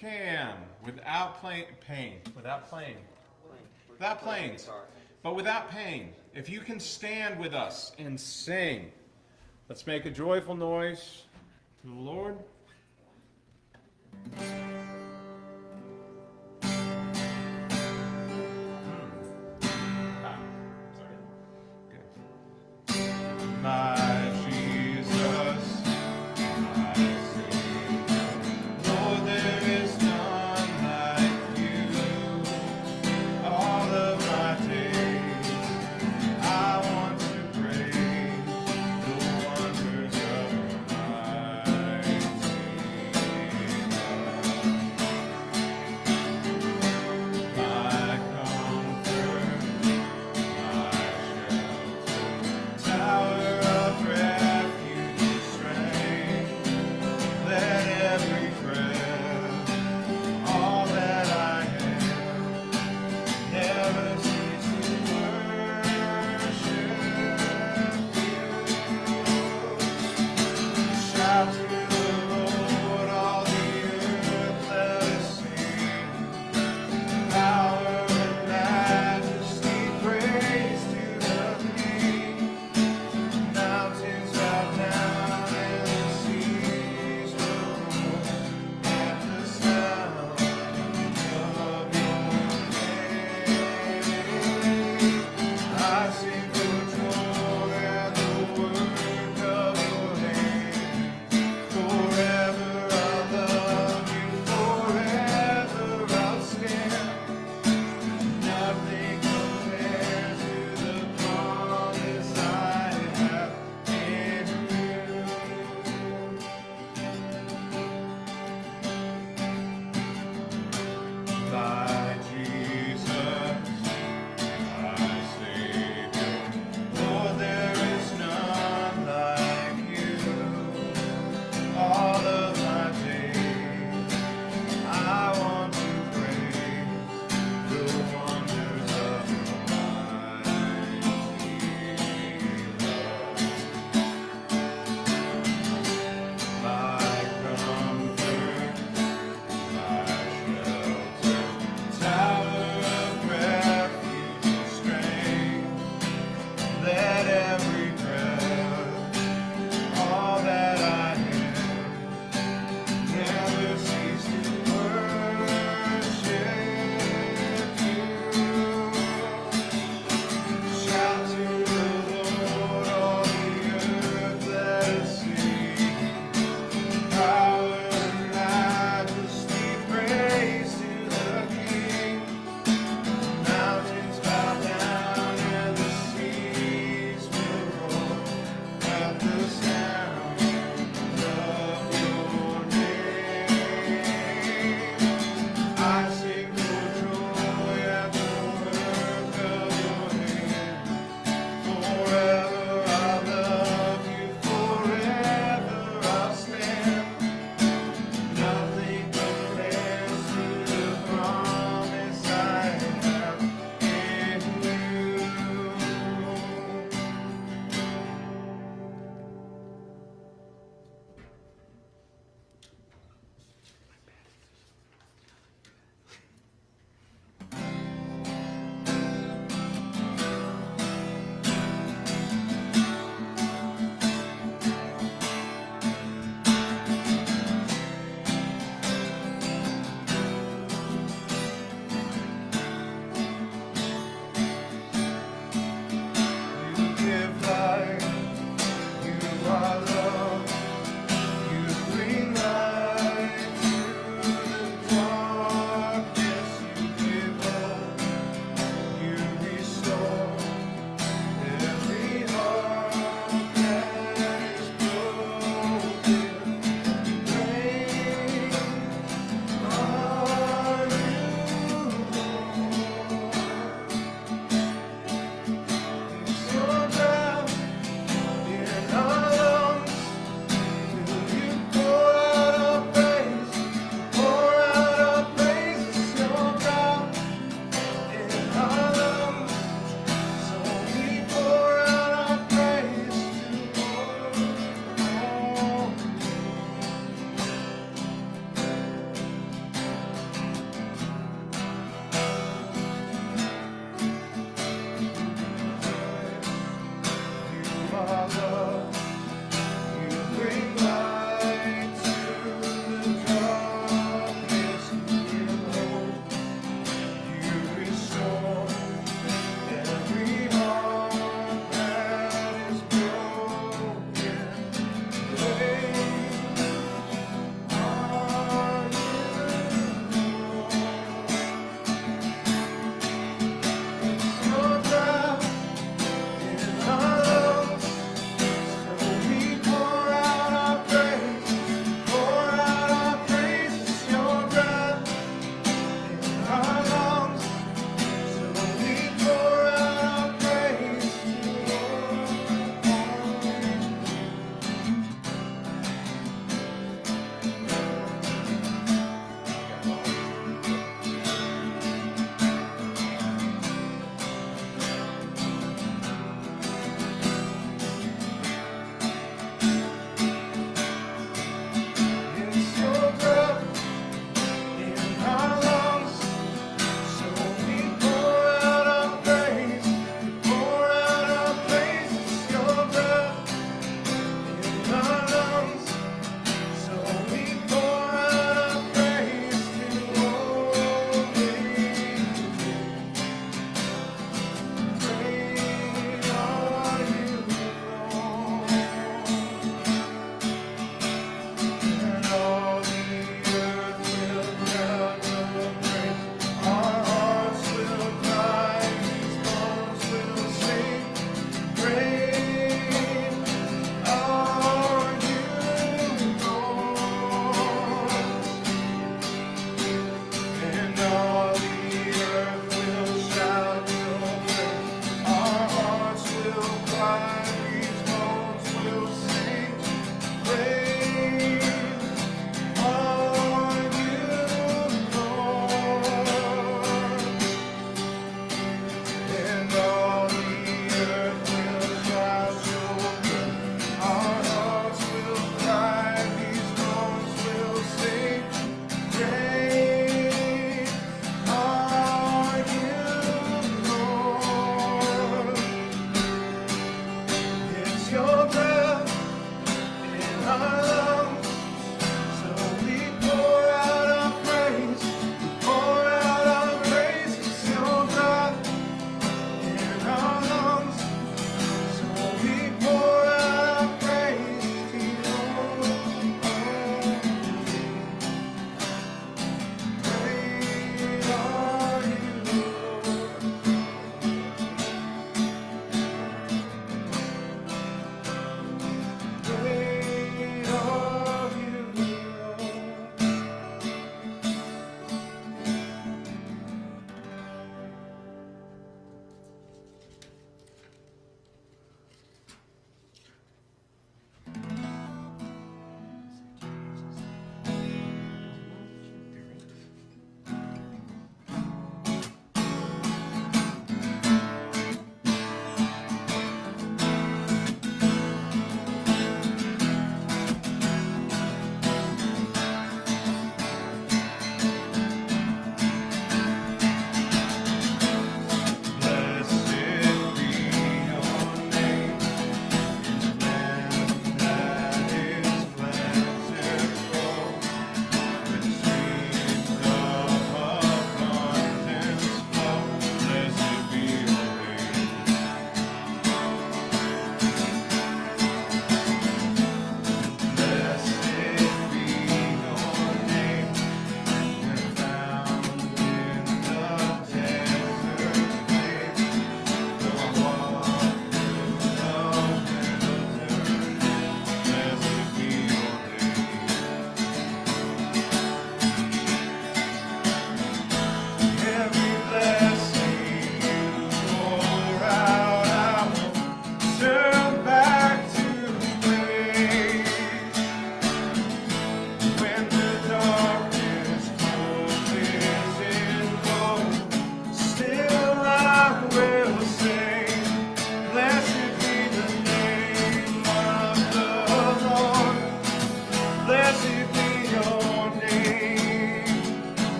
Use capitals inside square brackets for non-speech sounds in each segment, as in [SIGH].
can, without play, pain, without playing, without playing, but without pain, if you can stand with us and sing, let's make a joyful noise to the Lord.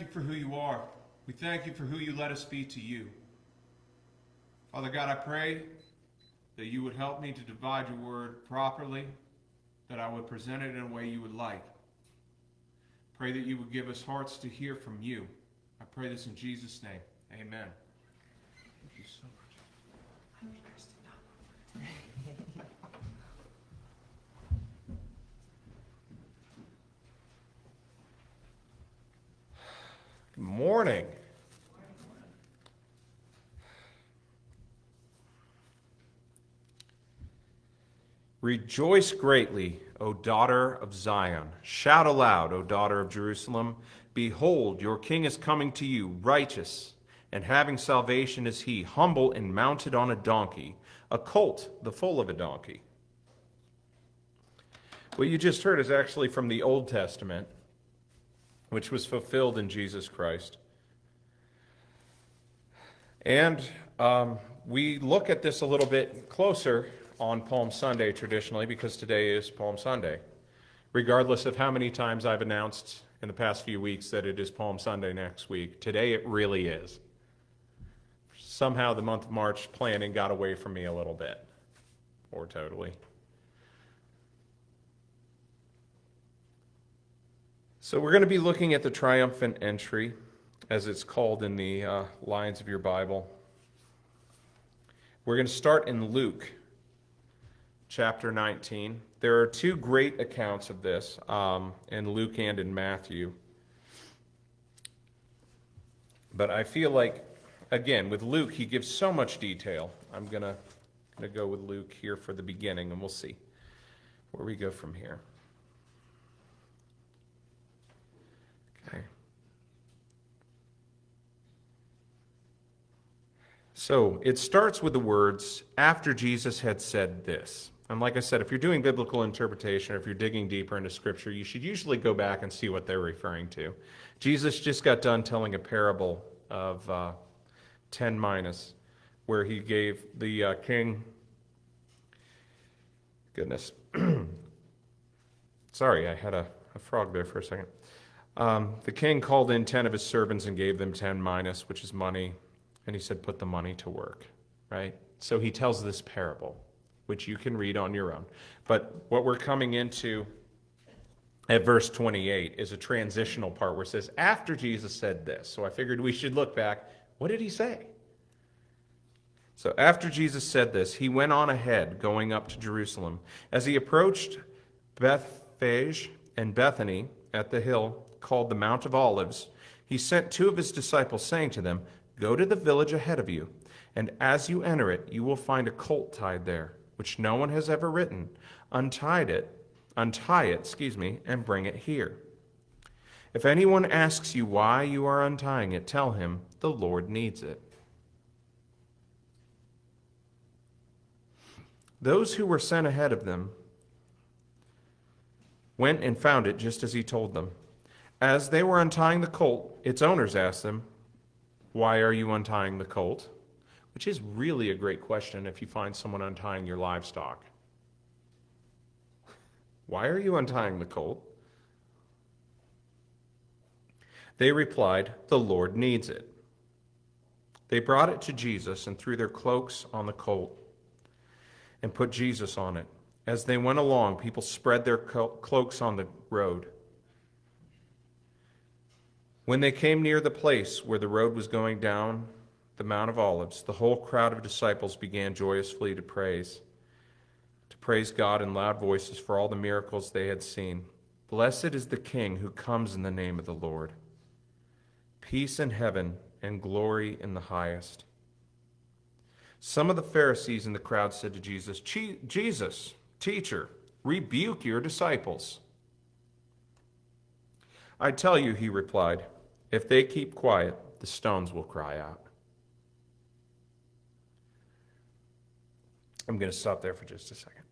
You for who you are. We thank you for who you let us be to you. Father God, I pray that you would help me to divide your word properly, that I would present it in a way you would like. Pray that you would give us hearts to hear from you. I pray this in Jesus' name. Amen. Thank you so much. Morning. Rejoice greatly, O daughter of Zion. Shout aloud, O daughter of Jerusalem. Behold, your king is coming to you, righteous, and having salvation is he, humble and mounted on a donkey, a colt, the foal of a donkey. What you just heard is actually from the Old Testament which was fulfilled in Jesus Christ. And um, we look at this a little bit closer on Palm Sunday traditionally because today is Palm Sunday. Regardless of how many times I've announced in the past few weeks that it is Palm Sunday next week, today it really is. Somehow the month of March planning got away from me a little bit, or totally. So we're going to be looking at the triumphant entry, as it's called in the uh, lines of your Bible. We're going to start in Luke chapter 19. There are two great accounts of this um, in Luke and in Matthew. But I feel like, again, with Luke, he gives so much detail. I'm going to, going to go with Luke here for the beginning, and we'll see where we go from here. So it starts with the words, after Jesus had said this. And like I said, if you're doing biblical interpretation or if you're digging deeper into Scripture, you should usually go back and see what they're referring to. Jesus just got done telling a parable of uh, 10 minas, where he gave the uh, king, goodness, [CLEARS THROAT] sorry, I had a, a, frog there for a second. Um, the king called in 10 of his servants and gave them 10 minas, which is money and he said, Put the money to work, right? So he tells this parable, which you can read on your own. But what we're coming into at verse 28 is a transitional part where it says, After Jesus said this. So I figured we should look back. What did he say? So after Jesus said this, he went on ahead, going up to Jerusalem. As he approached Bethphage and Bethany at the hill called the Mount of Olives, he sent two of his disciples, saying to them, Go to the village ahead of you, and as you enter it, you will find a colt tied there, which no one has ever ridden. Untied it, untie it, excuse me, and bring it here. If anyone asks you why you are untying it, tell him the Lord needs it. Those who were sent ahead of them went and found it just as he told them. As they were untying the colt, its owners asked them, why are you untying the colt? Which is really a great question if you find someone untying your livestock. Why are you untying the colt? They replied, The Lord needs it. They brought it to Jesus and threw their cloaks on the colt and put Jesus on it. As they went along, people spread their cloaks on the road. When they came near the place where the road was going down the Mount of Olives, the whole crowd of disciples began joyously to praise, to praise God in loud voices for all the miracles they had seen. Blessed is the King who comes in the name of the Lord. Peace in heaven and glory in the highest. Some of the Pharisees in the crowd said to Jesus, Jesus, teacher, rebuke your disciples. I tell you, he replied, if they keep quiet, the stones will cry out. I'm going to stop there for just a second.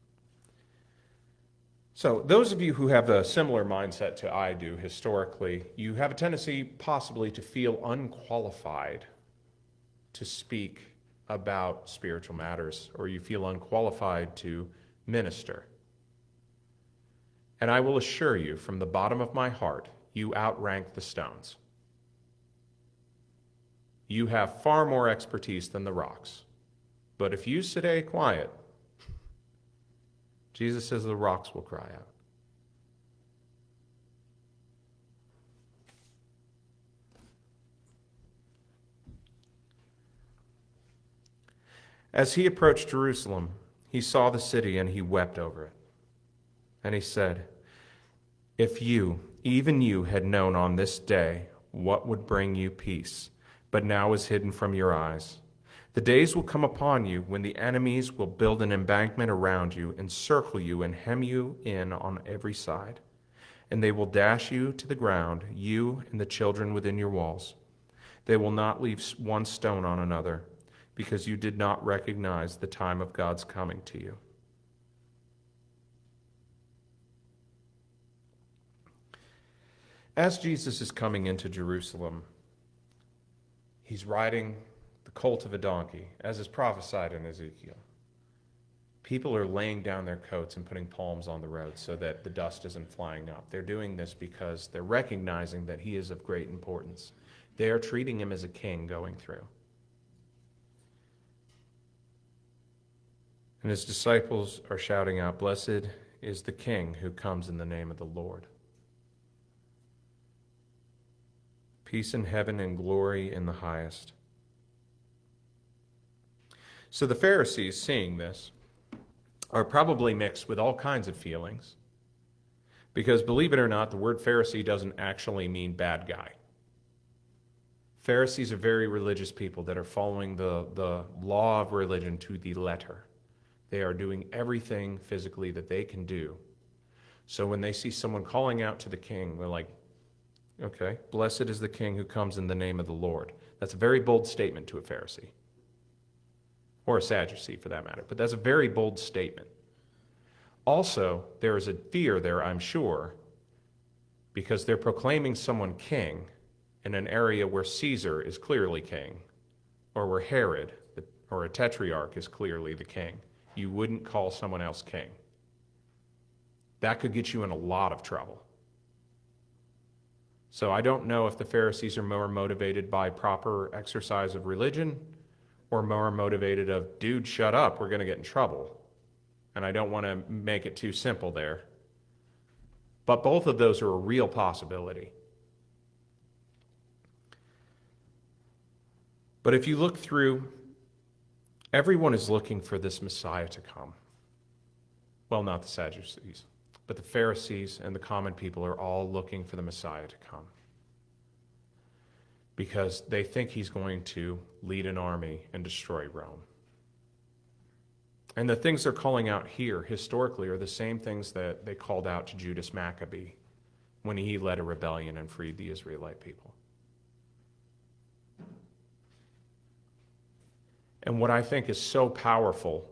So, those of you who have a similar mindset to I do historically, you have a tendency possibly to feel unqualified to speak about spiritual matters, or you feel unqualified to minister. And I will assure you from the bottom of my heart, you outrank the stones. You have far more expertise than the rocks. But if you stay quiet, Jesus says the rocks will cry out. As he approached Jerusalem, he saw the city and he wept over it. And he said, If you, even you, had known on this day what would bring you peace, but now is hidden from your eyes. The days will come upon you when the enemies will build an embankment around you, encircle you, and hem you in on every side. And they will dash you to the ground, you and the children within your walls. They will not leave one stone on another, because you did not recognize the time of God's coming to you. As Jesus is coming into Jerusalem, he's riding the colt of a donkey, as is prophesied in Ezekiel. People are laying down their coats and putting palms on the road so that the dust isn't flying up. They're doing this because they're recognizing that he is of great importance. They are treating him as a king going through. And his disciples are shouting out, Blessed is the King who comes in the name of the Lord. Peace in heaven and glory in the highest. So the Pharisees, seeing this, are probably mixed with all kinds of feelings. Because believe it or not, the word Pharisee doesn't actually mean bad guy. Pharisees are very religious people that are following the, the law of religion to the letter. They are doing everything physically that they can do. So when they see someone calling out to the king, they're like, okay, blessed is the king who comes in the name of the Lord. That's a very bold statement to a Pharisee or a Sadducee for that matter. But that's a very bold statement. Also, there is a fear there, I'm sure, because they're proclaiming someone king in an area where Caesar is clearly king, or where Herod or a tetrarch is clearly the king. You wouldn't call someone else king. That could get you in a lot of trouble. So I don't know if the Pharisees are more motivated by proper exercise of religion or more motivated of, dude, shut up, we're going to get in trouble. And I don't want to make it too simple there. But both of those are a real possibility. But if you look through, everyone is looking for this Messiah to come. Well, not the Sadducees, but the Pharisees and the common people are all looking for the Messiah to come because they think he's going to lead an army and destroy Rome. And the things they're calling out here historically are the same things that they called out to Judas Maccabee when he led a rebellion and freed the Israelite people. And what I think is so powerful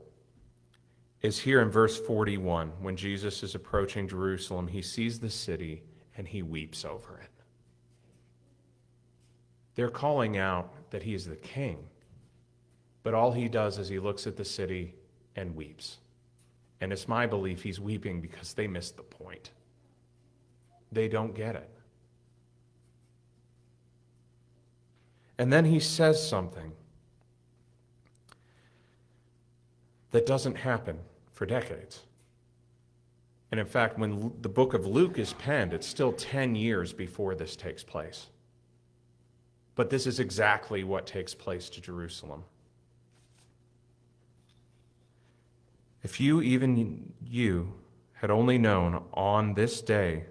is here in verse 41. When Jesus is approaching Jerusalem, he sees the city and he weeps over it. They're calling out that he is the king, but all he does is he looks at the city and weeps. And it's my belief he's weeping because they missed the point. They don't get it. And then he says something that doesn't happen for decades. And in fact, when the book of Luke is penned, it's still 10 years before this takes place. But this is exactly what takes place to Jerusalem. If you, even you, had only known on this day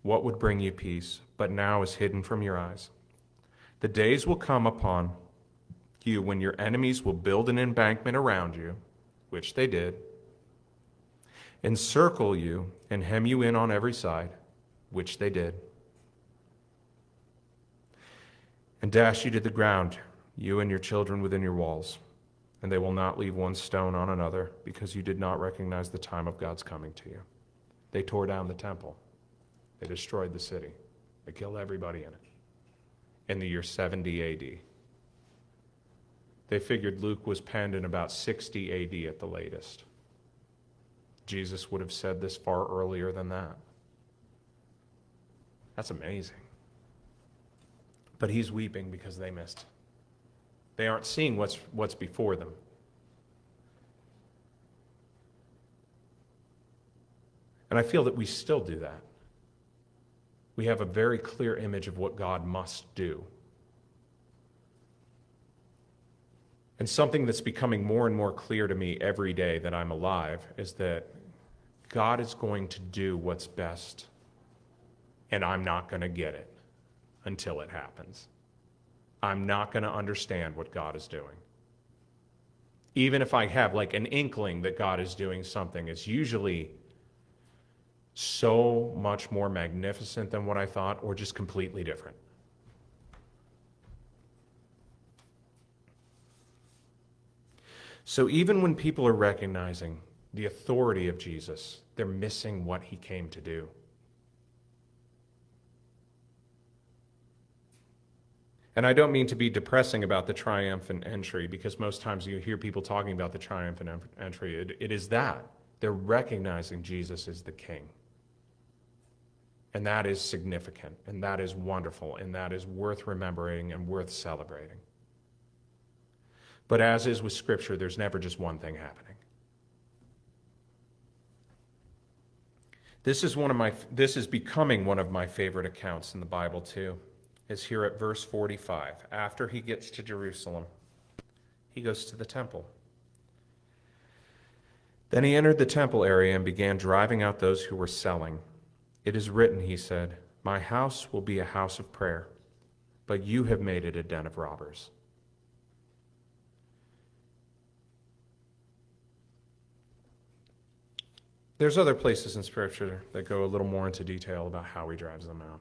what would bring you peace, but now is hidden from your eyes. The days will come upon you when your enemies will build an embankment around you, which they did, encircle you and hem you in on every side, which they did, and dash you to the ground, you and your children within your walls. And they will not leave one stone on another, because you did not recognize the time of God's coming to you. They tore down the temple. They destroyed the city. They killed everybody in it in the year 70 AD. They figured Luke was penned in about 60 AD at the latest. Jesus would have said this far earlier than that. That's amazing. But he's weeping because they missed. They aren't seeing what's, what's before them. And I feel that we still do that we have a very clear image of what God must do. And something that's becoming more and more clear to me every day that I'm alive is that God is going to do what's best, and I'm not going to get it until it happens. I'm not going to understand what God is doing. Even if I have like an inkling that God is doing something, it's usually so much more magnificent than what I thought, or just completely different. So even when people are recognizing the authority of Jesus, they're missing what he came to do. And I don't mean to be depressing about the triumphant entry because most times you hear people talking about the triumphant entry. it, it is that. They're recognizing Jesus as the king. And that is significant, and that is wonderful, and that is worth remembering and worth celebrating. But as is with Scripture, there's never just one thing happening. This is one of my this is becoming one of my favorite accounts in the Bible too. Is here at verse 45. After he gets to Jerusalem, he goes to the temple. Then he entered the temple area and began driving out those who were selling. It is written, he said, My house will be a house of prayer, but you have made it a den of robbers. There's other places in Scripture that go a little more into detail about how he drives them out.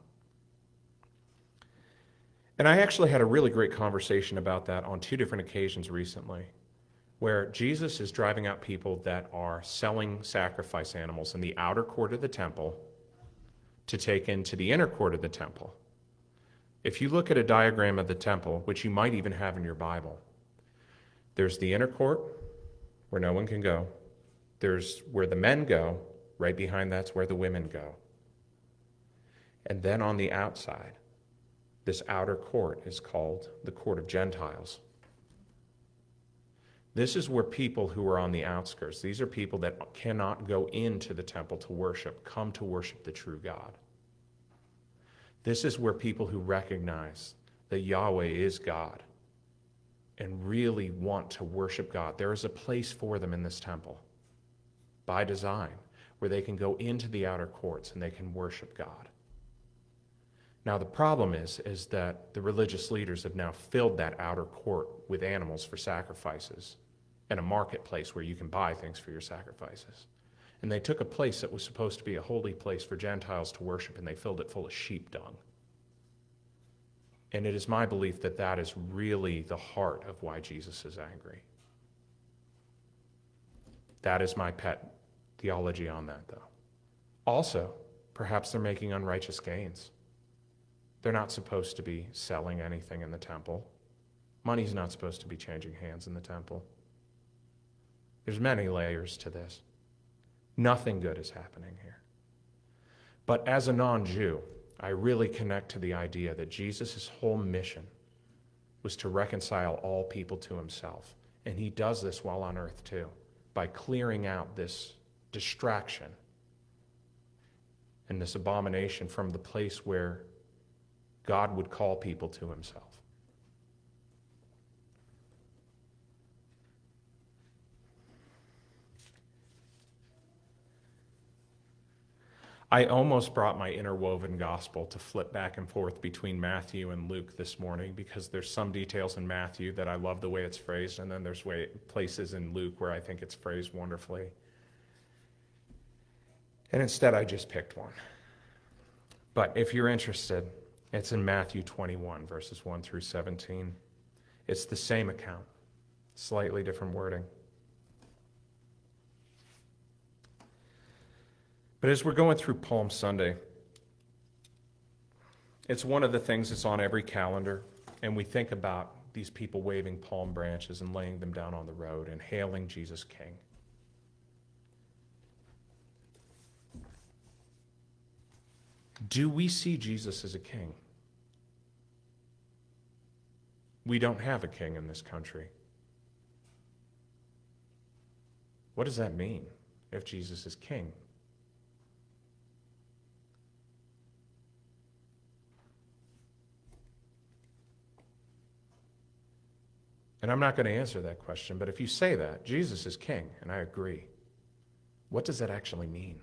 And I actually had a really great conversation about that on two different occasions recently, where Jesus is driving out people that are selling sacrifice animals in the outer court of the temple to take into the inner court of the temple. If you look at a diagram of the temple, which you might even have in your Bible, there's the inner court where no one can go. There's where the men go, right behind that's where the women go. And then on the outside, this outer court is called the court of Gentiles. This is where people who are on the outskirts, these are people that cannot go into the temple to worship, come to worship the true God. This is where people who recognize that Yahweh is God and really want to worship God, there is a place for them in this temple by design where they can go into the outer courts and they can worship God. Now the problem is is that the religious leaders have now filled that outer court with animals for sacrifices and a marketplace where you can buy things for your sacrifices. And they took a place that was supposed to be a holy place for Gentiles to worship and they filled it full of sheep dung. And it is my belief that that is really the heart of why Jesus is angry. That is my pet theology on that, though. Also, perhaps they're making unrighteous gains. They're not supposed to be selling anything in the temple. Money's not supposed to be changing hands in the temple. There's many layers to this. Nothing good is happening here. But as a non Jew, I really connect to the idea that Jesus' whole mission was to reconcile all people to himself. And he does this while on earth too, by clearing out this distraction and this abomination from the place where God would call people to himself. I almost brought my interwoven gospel to flip back and forth between Matthew and Luke this morning because there's some details in Matthew that I love the way it's phrased, and then there's way, places in Luke where I think it's phrased wonderfully. And instead, I just picked one. But if you're interested, it's in Matthew 21, verses 1 through 17. It's the same account, slightly different wording. But as we're going through Palm Sunday, it's one of the things that's on every calendar, and we think about these people waving palm branches and laying them down on the road and hailing Jesus King. Do we see Jesus as a king? We don't have a king in this country. What does that mean if Jesus is king? And I'm not going to answer that question, but if you say that, Jesus is king, and I agree, what does that actually mean?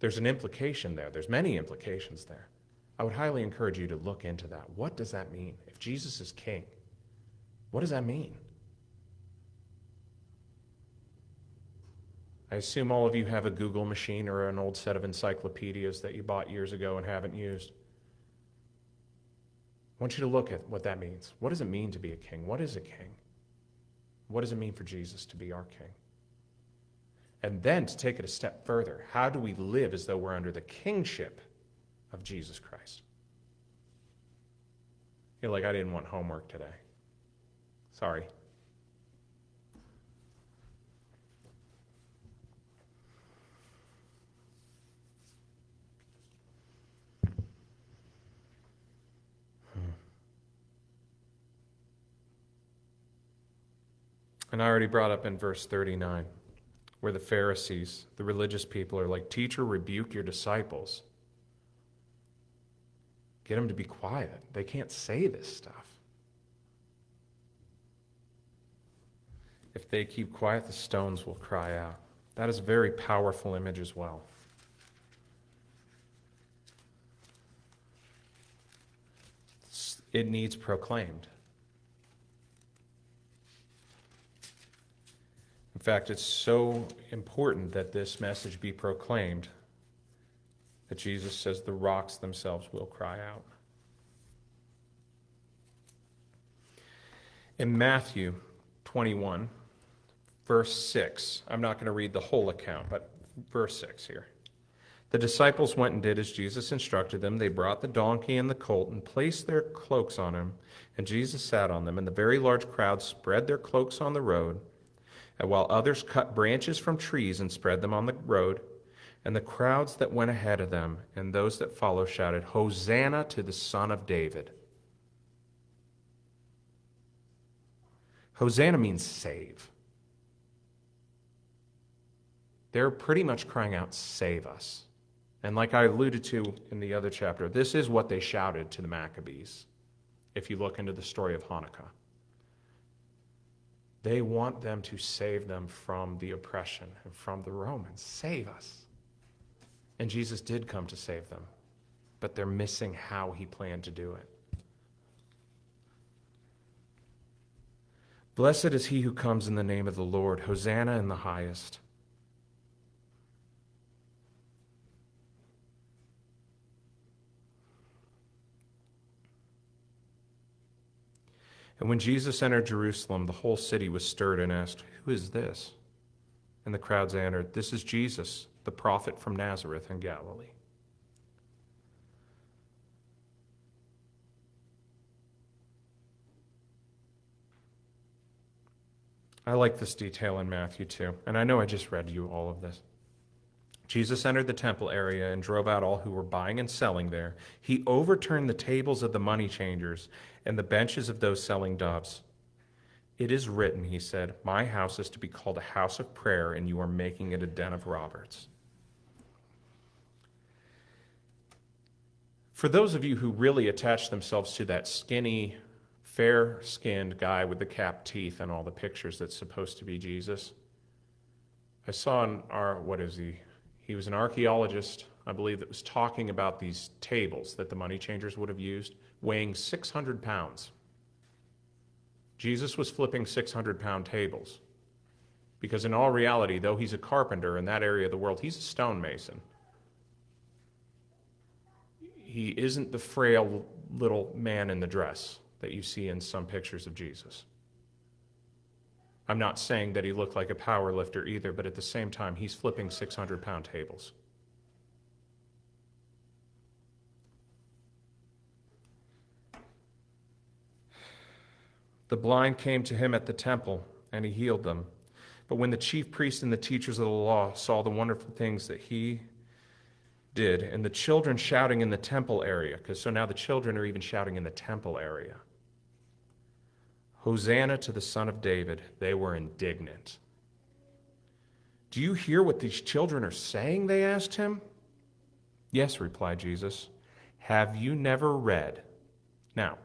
There's an implication there, there's many implications there. I would highly encourage you to look into that. What does that mean? If Jesus is king, what does that mean? I assume all of you have a Google machine or an old set of encyclopedias that you bought years ago and haven't used. I want you to look at what that means. What does it mean to be a king? What is a king? What does it mean for Jesus to be our king? And then to take it a step further, how do we live as though we're under the kingship of Jesus Christ? You're like, I didn't want homework today. Sorry. Hmm. And I already brought up in verse 39 where the Pharisees, the religious people, are like, Teacher, rebuke your disciples. Get them to be quiet. They can't say this stuff. If they keep quiet, the stones will cry out. That is a very powerful image as well. It needs proclaimed. In fact, it's so important that this message be proclaimed that Jesus says the rocks themselves will cry out. In Matthew 21, verse 6, I'm not going to read the whole account, but verse 6 here. The disciples went and did as Jesus instructed them. They brought the donkey and the colt and placed their cloaks on him, and Jesus sat on them. And the very large crowd spread their cloaks on the road and while others cut branches from trees and spread them on the road, and the crowds that went ahead of them and those that followed shouted, Hosanna to the Son of David. Hosanna means save. They're pretty much crying out, Save us. And like I alluded to in the other chapter, this is what they shouted to the Maccabees if you look into the story of Hanukkah. They want them to save them from the oppression and from the Romans. Save us. And Jesus did come to save them, but they're missing how he planned to do it. Blessed is he who comes in the name of the Lord. Hosanna in the highest. And when Jesus entered Jerusalem, the whole city was stirred and asked, Who is this? And the crowds answered, This is Jesus, the prophet from Nazareth in Galilee. I like this detail in Matthew too, and I know I just read you all of this. Jesus entered the temple area and drove out all who were buying and selling there. He overturned the tables of the money changers and the benches of those selling doves. It is written, he said, My house is to be called a house of prayer, and you are making it a den of robbers. For those of you who really attach themselves to that skinny, fair skinned guy with the capped teeth and all the pictures that's supposed to be Jesus, I saw in our, what is he? He was an archaeologist, I believe, that was talking about these tables that the money changers would have used, weighing 600 pounds. Jesus was flipping 600 pound tables. Because in all reality, though he's a carpenter in that area of the world, he's a stonemason he isn't the frail little man in the dress that you see in some pictures of Jesus. I'm not saying that he looked like a power lifter either, but at the same time, he's flipping 600 pound tables. The blind came to him at the temple, and he healed them. But when the chief priests and the teachers of the law saw the wonderful things that he did, and the children shouting in the temple area, because so now the children are even shouting in the temple area. Hosanna to the Son of David. They were indignant. Do you hear what these children are saying? They asked him. Yes, replied Jesus. Have you never read? Now,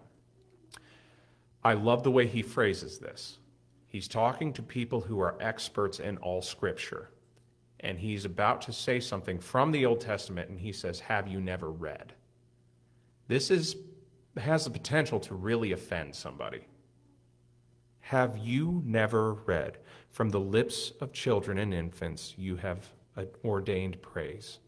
I love the way he phrases this. He's talking to people who are experts in all scripture and he's about to say something from the Old Testament, and he says, Have you never read? This is, has the potential to really offend somebody. Have you never read? From the lips of children and infants, you have ordained praise.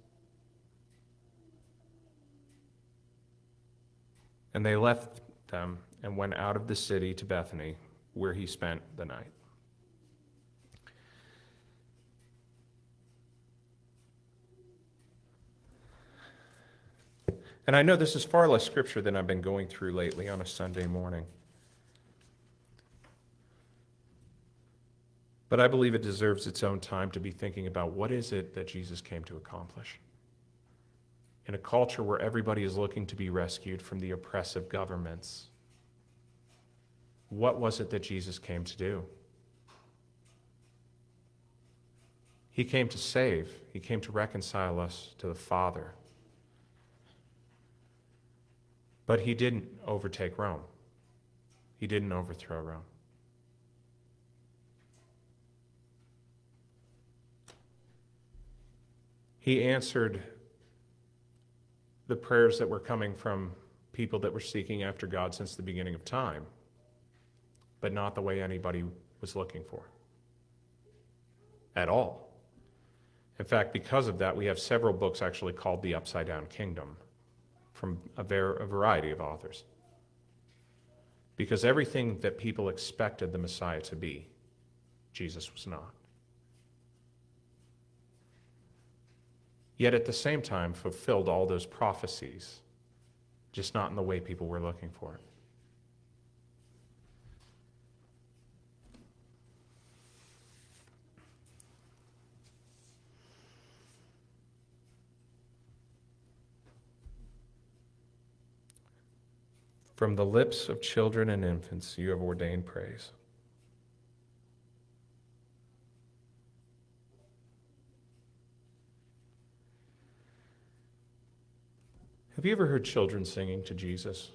And they left them and went out of the city to Bethany, where he spent the night. And I know this is far less scripture than I've been going through lately on a Sunday morning. But I believe it deserves its own time to be thinking about what is it that Jesus came to accomplish. In a culture where everybody is looking to be rescued from the oppressive governments, what was it that Jesus came to do? He came to save, He came to reconcile us to the Father. But he didn't overtake Rome, he didn't overthrow Rome. He answered the prayers that were coming from people that were seeking after God since the beginning of time, but not the way anybody was looking for at all. In fact, because of that, we have several books actually called The Upside Down Kingdom from a, ver- a variety of authors. Because everything that people expected the Messiah to be, Jesus was not. Yet at the same time, fulfilled all those prophecies, just not in the way people were looking for it. From the lips of children and infants, you have ordained praise. Have you ever heard children singing to Jesus?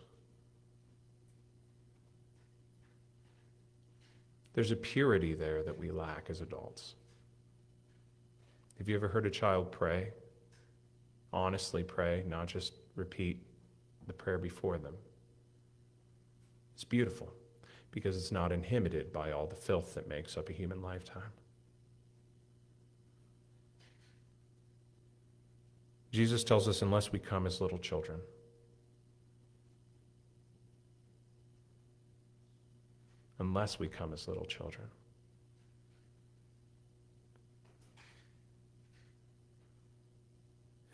There's a purity there that we lack as adults. Have you ever heard a child pray? Honestly pray, not just repeat the prayer before them. It's beautiful because it's not inhibited by all the filth that makes up a human lifetime. Jesus tells us, unless we come as little children, unless we come as little children.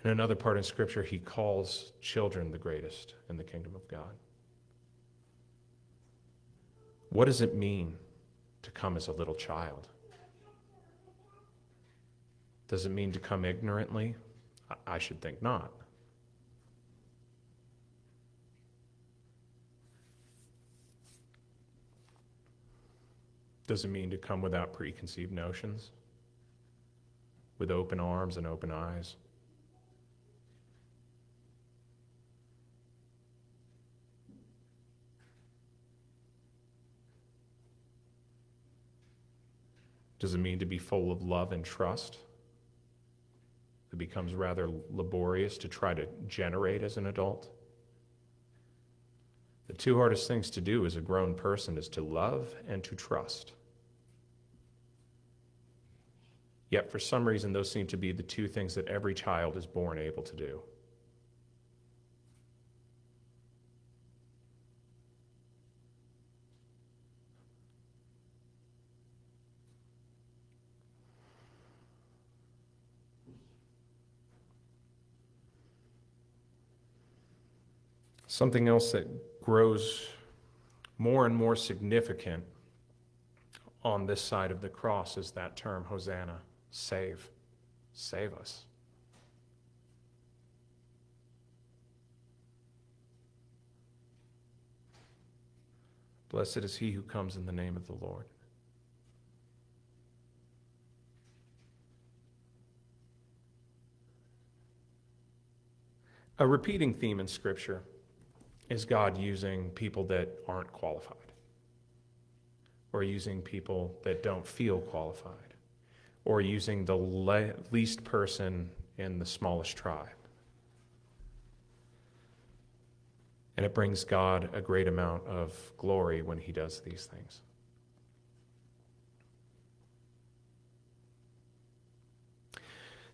In another part in Scripture, he calls children the greatest in the kingdom of God. What does it mean to come as a little child? Does it mean to come ignorantly? I should think not. Does it mean to come without preconceived notions? With open arms and open eyes? Does it mean to be full of love and trust? It becomes rather laborious to try to generate as an adult. The two hardest things to do as a grown person is to love and to trust. Yet, for some reason, those seem to be the two things that every child is born able to do. Something else that grows more and more significant on this side of the cross is that term, Hosanna, save, save us. Blessed is he who comes in the name of the Lord. A repeating theme in Scripture is God using people that aren't qualified or using people that don't feel qualified or using the le- least person in the smallest tribe. And it brings God a great amount of glory when he does these things.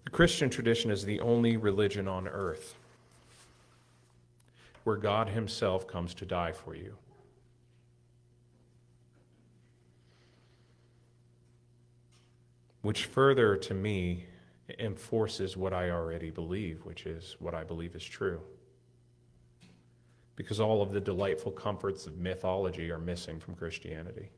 The Christian tradition is the only religion on earth where God Himself comes to die for you. Which further to me enforces what I already believe, which is what I believe is true. Because all of the delightful comforts of mythology are missing from Christianity.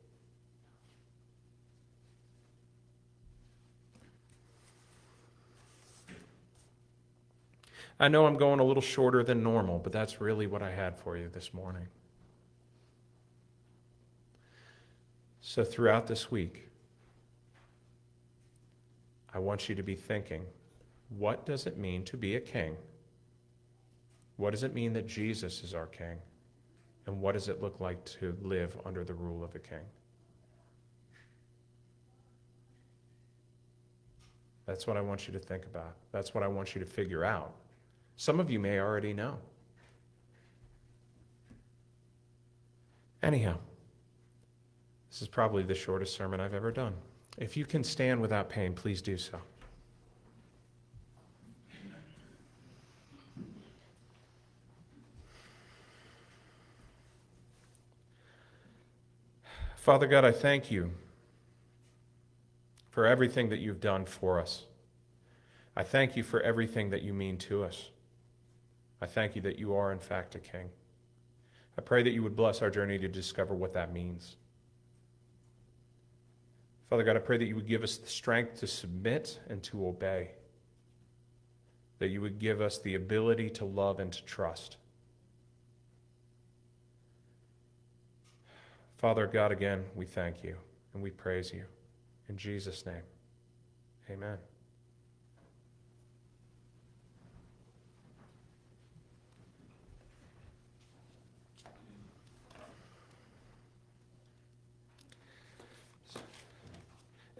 I know I'm going a little shorter than normal, but that's really what I had for you this morning. So, throughout this week, I want you to be thinking what does it mean to be a king? What does it mean that Jesus is our king? And what does it look like to live under the rule of a king? That's what I want you to think about. That's what I want you to figure out. Some of you may already know. Anyhow, this is probably the shortest sermon I've ever done. If you can stand without pain, please do so. Father God, I thank you for everything that you've done for us. I thank you for everything that you mean to us. I thank you that you are, in fact, a king. I pray that you would bless our journey to discover what that means. Father God, I pray that you would give us the strength to submit and to obey, that you would give us the ability to love and to trust. Father God, again, we thank you and we praise you. In Jesus' name, amen.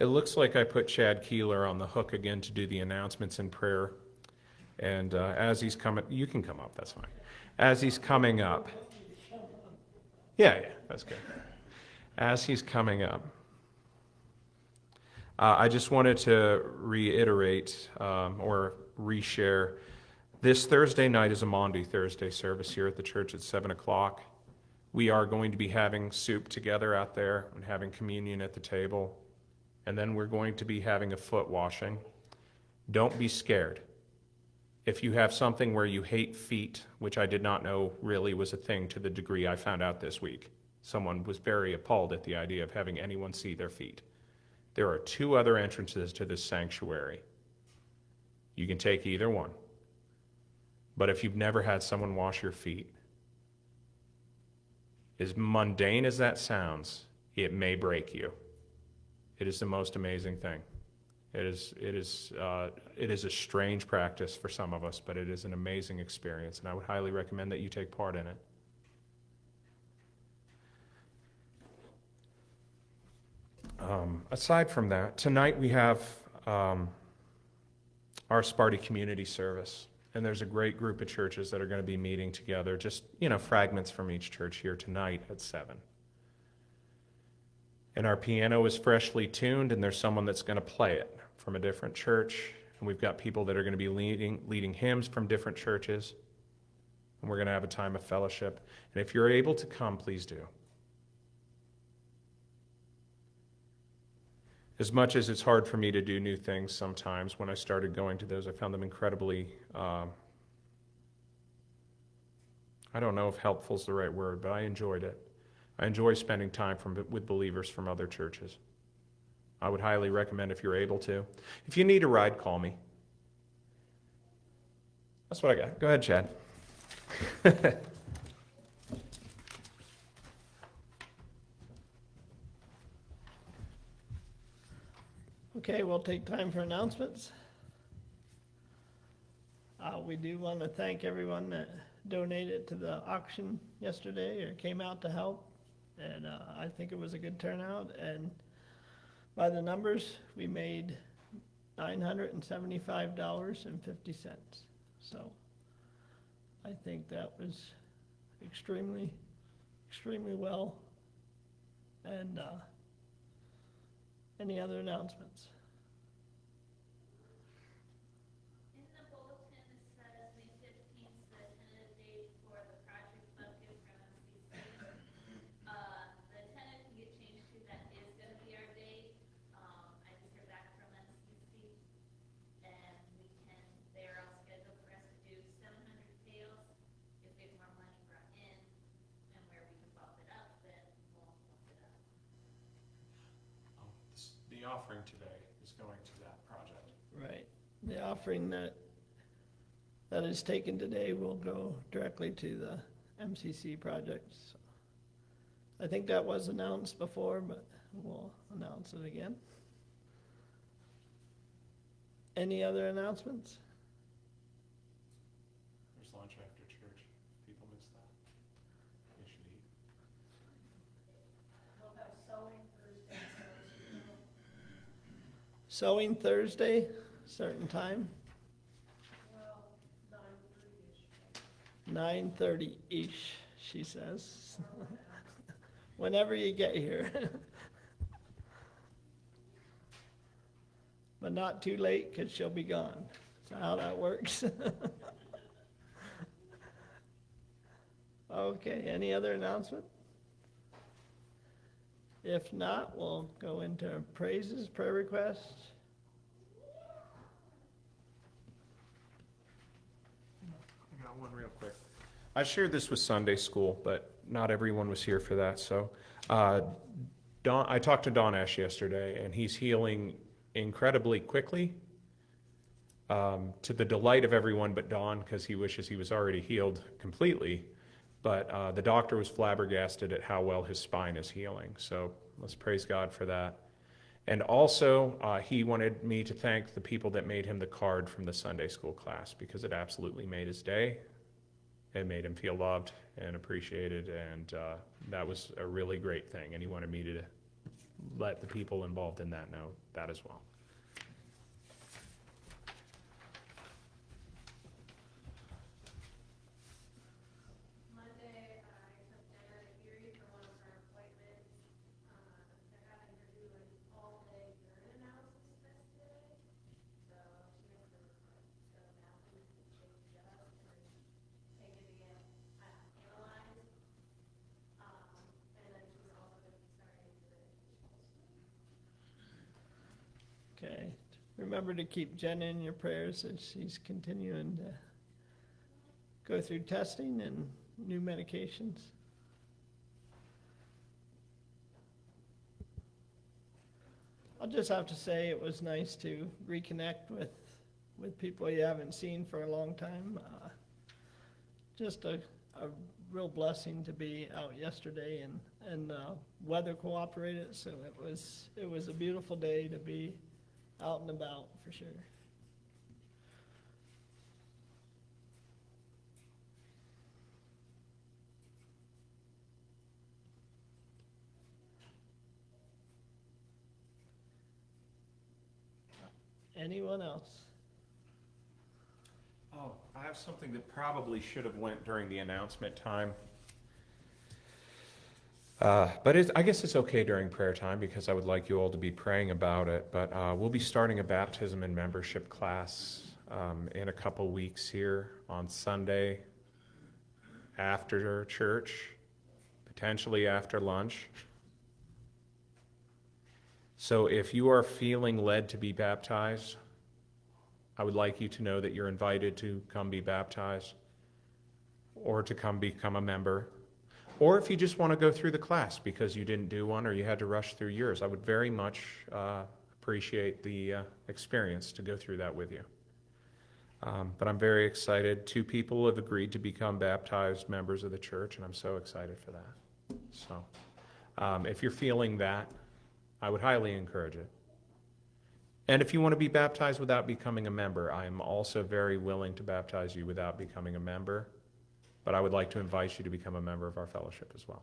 It looks like I put Chad Keeler on the hook again to do the announcements and prayer. And uh, as he's coming, you can come up, that's fine. As he's coming up, yeah, yeah, that's good. As he's coming up, uh, I just wanted to reiterate um, or reshare. This Thursday night is a Maundy Thursday service here at the church at 7 o'clock. We are going to be having soup together out there and having communion at the table and then we're going to be having a foot washing. Don't be scared. If you have something where you hate feet, which I did not know really was a thing to the degree I found out this week, someone was very appalled at the idea of having anyone see their feet. There are two other entrances to this sanctuary. You can take either one. But if you've never had someone wash your feet, as mundane as that sounds, it may break you. It is the most amazing thing. It is, it is, uh, it is a strange practice for some of us, but it is an amazing experience, and I would highly recommend that you take part in it. Um, aside from that, tonight we have um, our Sparty Community Service, and there's a great group of churches that are going to be meeting together, just, you know, fragments from each church here tonight at 7. And our piano is freshly tuned, and there's someone that's going to play it from a different church. And we've got people that are going to be leading, leading hymns from different churches. And we're going to have a time of fellowship. And if you're able to come, please do. As much as it's hard for me to do new things sometimes, when I started going to those, I found them incredibly, um, I don't know if helpful is the right word, but I enjoyed it. I enjoy spending time from, with believers from other churches. I would highly recommend if you're able to. If you need a ride, call me. That's what I got. Go ahead, Chad. [LAUGHS] Okay, we'll take time for announcements. Uh, we do want to thank everyone that donated to the auction yesterday or came out to help. And, uh, I think it was a good turnout and by the numbers, we made nine hundred and seventy-five dollars and fifty cents. So I think that was extremely, extremely well. And, uh, any other announcements? In the bulletin, it says May fifteenth, the tentative date for the project bucket from MCC. Uh, the tentative can get changed to that is gonna be our date. Um, I just heard back from MCC. And we can, they're all scheduled for us to do seven hundred pails. If there's more money brought in and where we can bump it up, then we'll bump it up. Offering today is going to that project. Right, the offering that, that is taken today will go directly to the MCC projects. I think that was announced before, but we'll announce it again. Any other announcements? There's lunch after church. People miss that. They should eat. Sewing Thursday, certain time? Nine thirty-ish, she says. [LAUGHS] Whenever you get here. [LAUGHS] But not too late, cause she'll be gone. That's how that works. [LAUGHS] Okay, any other announcement? If not, we'll go into praises, prayer requests. I got one real quick. I shared this with Sunday school, but not everyone was here for that. So, uh, Don, I talked to Don Ash yesterday, and he's healing incredibly quickly, um, to the delight of everyone but Don, because he wishes he was already healed completely. But uh, the doctor was flabbergasted at how well his spine is healing. So let's praise God for that. And also, uh, he wanted me to thank the people that made him the card from the Sunday school class because it absolutely made his day. It made him feel loved and appreciated, and uh, that was a really great thing. And he wanted me to let the people involved in that know that as well. Monday, I took dinner at Erie for one of her appointments. Uh, they're having her do an all-day urine analysis test today. So she has to, like, go now and take it up and take it to get uh, analyzed. Um, and then she's also gonna be starting the Okay, remember to keep Jenna in your prayers as she's continuing to go through testing and new medications. I'll just have to say, it was nice to reconnect with, with people you haven't seen for a long time. Uh, Just a, a real blessing to be out yesterday and, and, uh, weather cooperated, so it was, it was a beautiful day to be out and about, for sure. Anyone else? Oh, I have something that probably should have went during the announcement time. Uh, but I guess it's okay during prayer time because I would like you all to be praying about it. But uh, we'll be starting a baptism and membership class um, in a couple weeks here on Sunday after church, potentially after lunch. So if you are feeling led to be baptized, I would like you to know that you're invited to come be baptized or to come become a member. Or if you just want to go through the class because you didn't do one or you had to rush through yours, I would very much uh, appreciate the uh, experience to go through that with you. Um, but I'm very excited. Two people have agreed to become baptized members of the church, and I'm so excited for that. So um, if you're feeling that, I would highly encourage it. And if you want to be baptized without becoming a member, I am also very willing to baptize you without becoming a member. But I would like to invite you to become a member of our fellowship as well.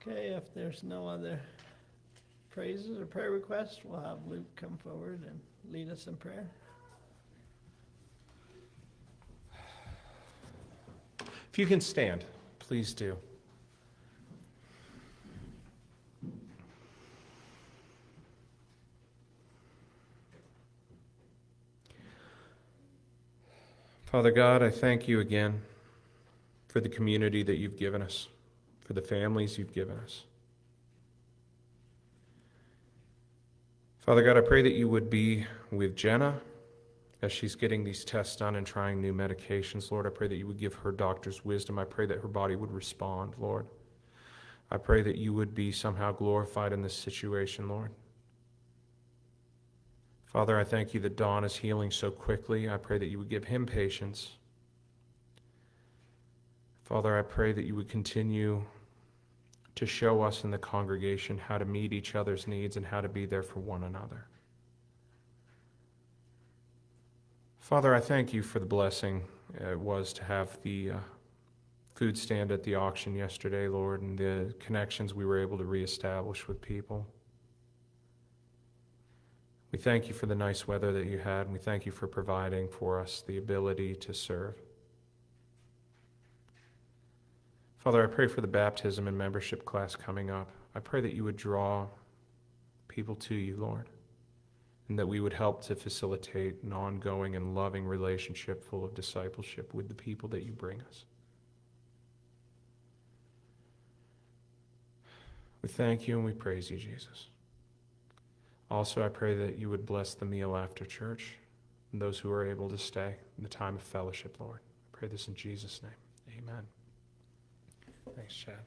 Okay, if there's no other praises or prayer requests, we'll have Luke come forward and lead us in prayer. If you can stand, please do. Father God, I thank you again for the community that you've given us, for the families you've given us. Father God, I pray that you would be with Jenna as she's getting these tests done and trying new medications, Lord, I pray that you would give her doctor's wisdom. I pray that her body would respond, Lord. I pray that you would be somehow glorified in this situation, Lord. Father, I thank you that Don is healing so quickly. I pray that you would give him patience. Father, I pray that you would continue to show us in the congregation how to meet each other's needs and how to be there for one another. Father, I thank you for the blessing it was to have the uh, food stand at the auction yesterday, Lord, and the connections we were able to reestablish with people. We thank you for the nice weather that you had, and we thank you for providing for us the ability to serve. Father, I pray for the baptism and membership class coming up. I pray that you would draw people to you, Lord and that we would help to facilitate an ongoing and loving relationship full of discipleship with the people that you bring us. We thank you and we praise you, Jesus. Also, I pray that you would bless the meal after church and those who are able to stay in the time of fellowship, Lord. I pray this in Jesus' name. Amen. Thanks, Chad.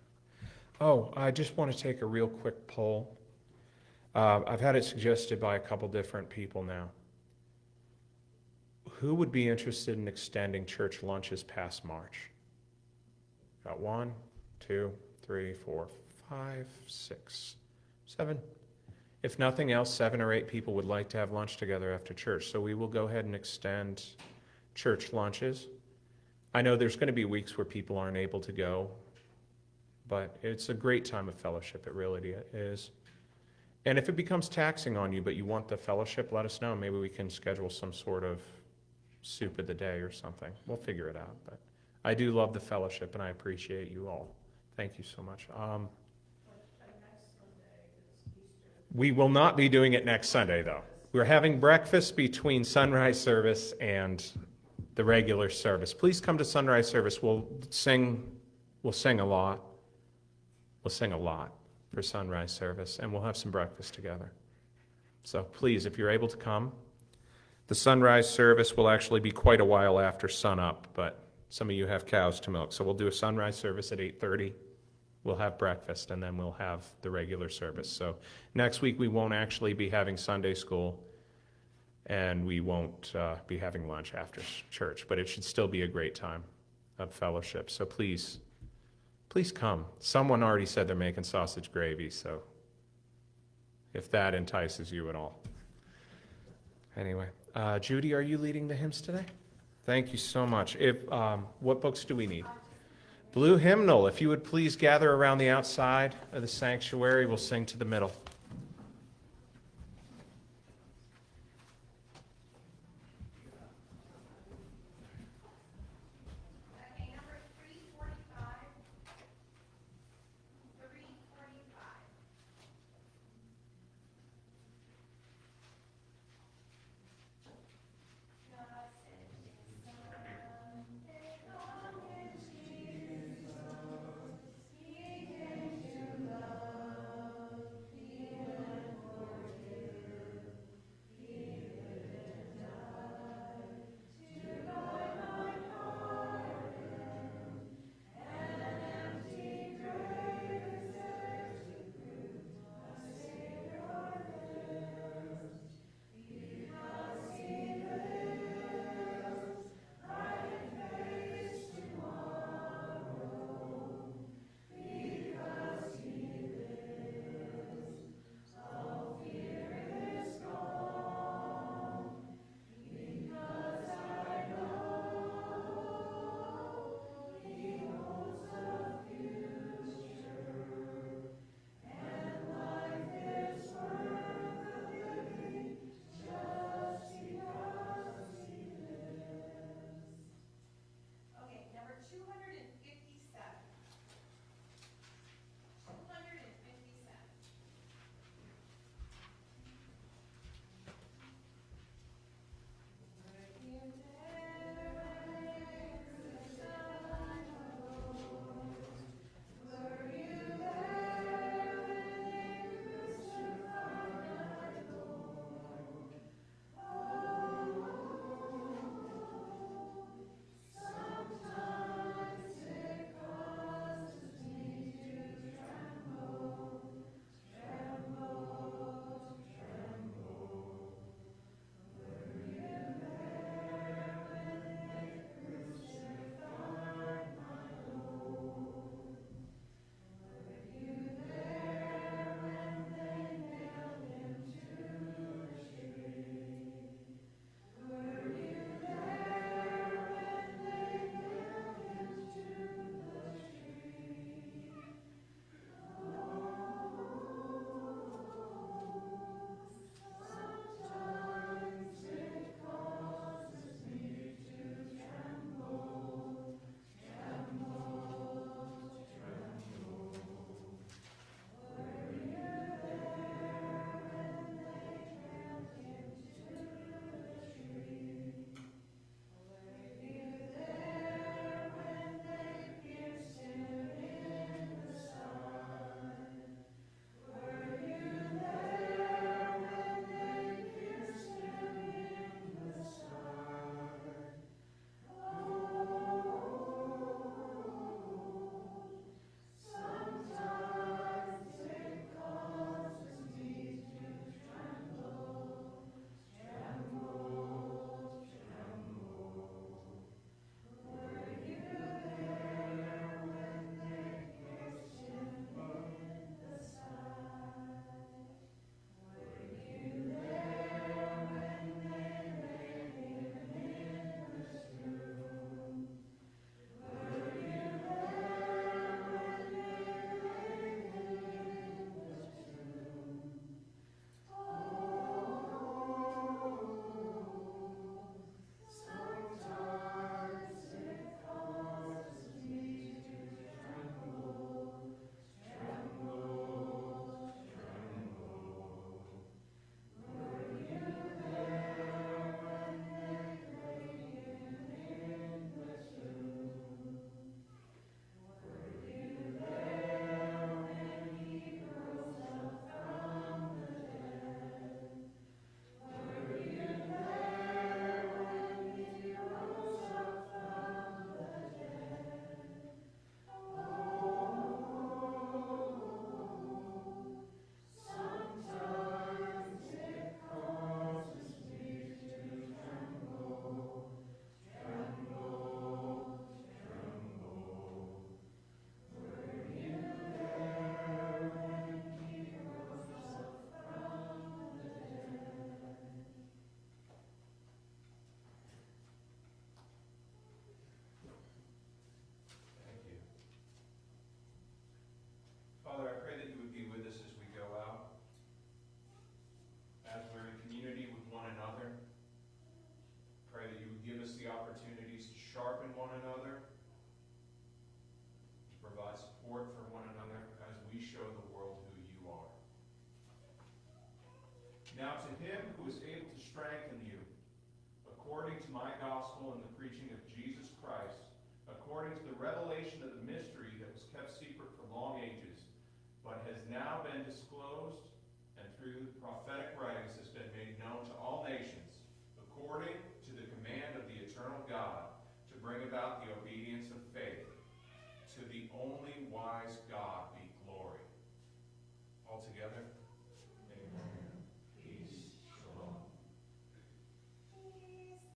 Oh, I just want to take a real quick poll. Uh, I've had it suggested by a couple different people now. Who would be interested in extending church lunches past March? Got one, two, three, four, five, six, seven. If nothing else, seven or eight people would like to have lunch together after church. So we will go ahead and extend church lunches. I know there's going to be weeks where people aren't able to go, but it's a great time of fellowship. It really is. And if it becomes taxing on you, but you want the fellowship, let us know. Maybe we can schedule some sort of soup of the day or something. We'll figure it out. But I do love the fellowship, and I appreciate you all. Thank you so much. Um, we will not be doing it next Sunday, though. We're having breakfast between sunrise service and the regular service. Please come to sunrise service. We'll sing. We'll sing a lot. We'll sing a lot for sunrise service, and we'll have some breakfast together. So please, if you're able to come, the sunrise service will actually be quite a while after sunup, but some of you have cows to milk, so we'll do a sunrise service at 8:30, We'll have breakfast and then we'll have the regular service. So next week, we won't actually be having Sunday school and we won't uh, be having lunch after church, but it should still be a great time of fellowship. So please, please come. Someone already said they're making sausage gravy, so if that entices you at all. Anyway, uh, Judy, are you leading the hymns today? Thank you so much. If, um, what books do we need? Blue hymnal, if you would please gather around the outside of the sanctuary, we'll sing to the middle.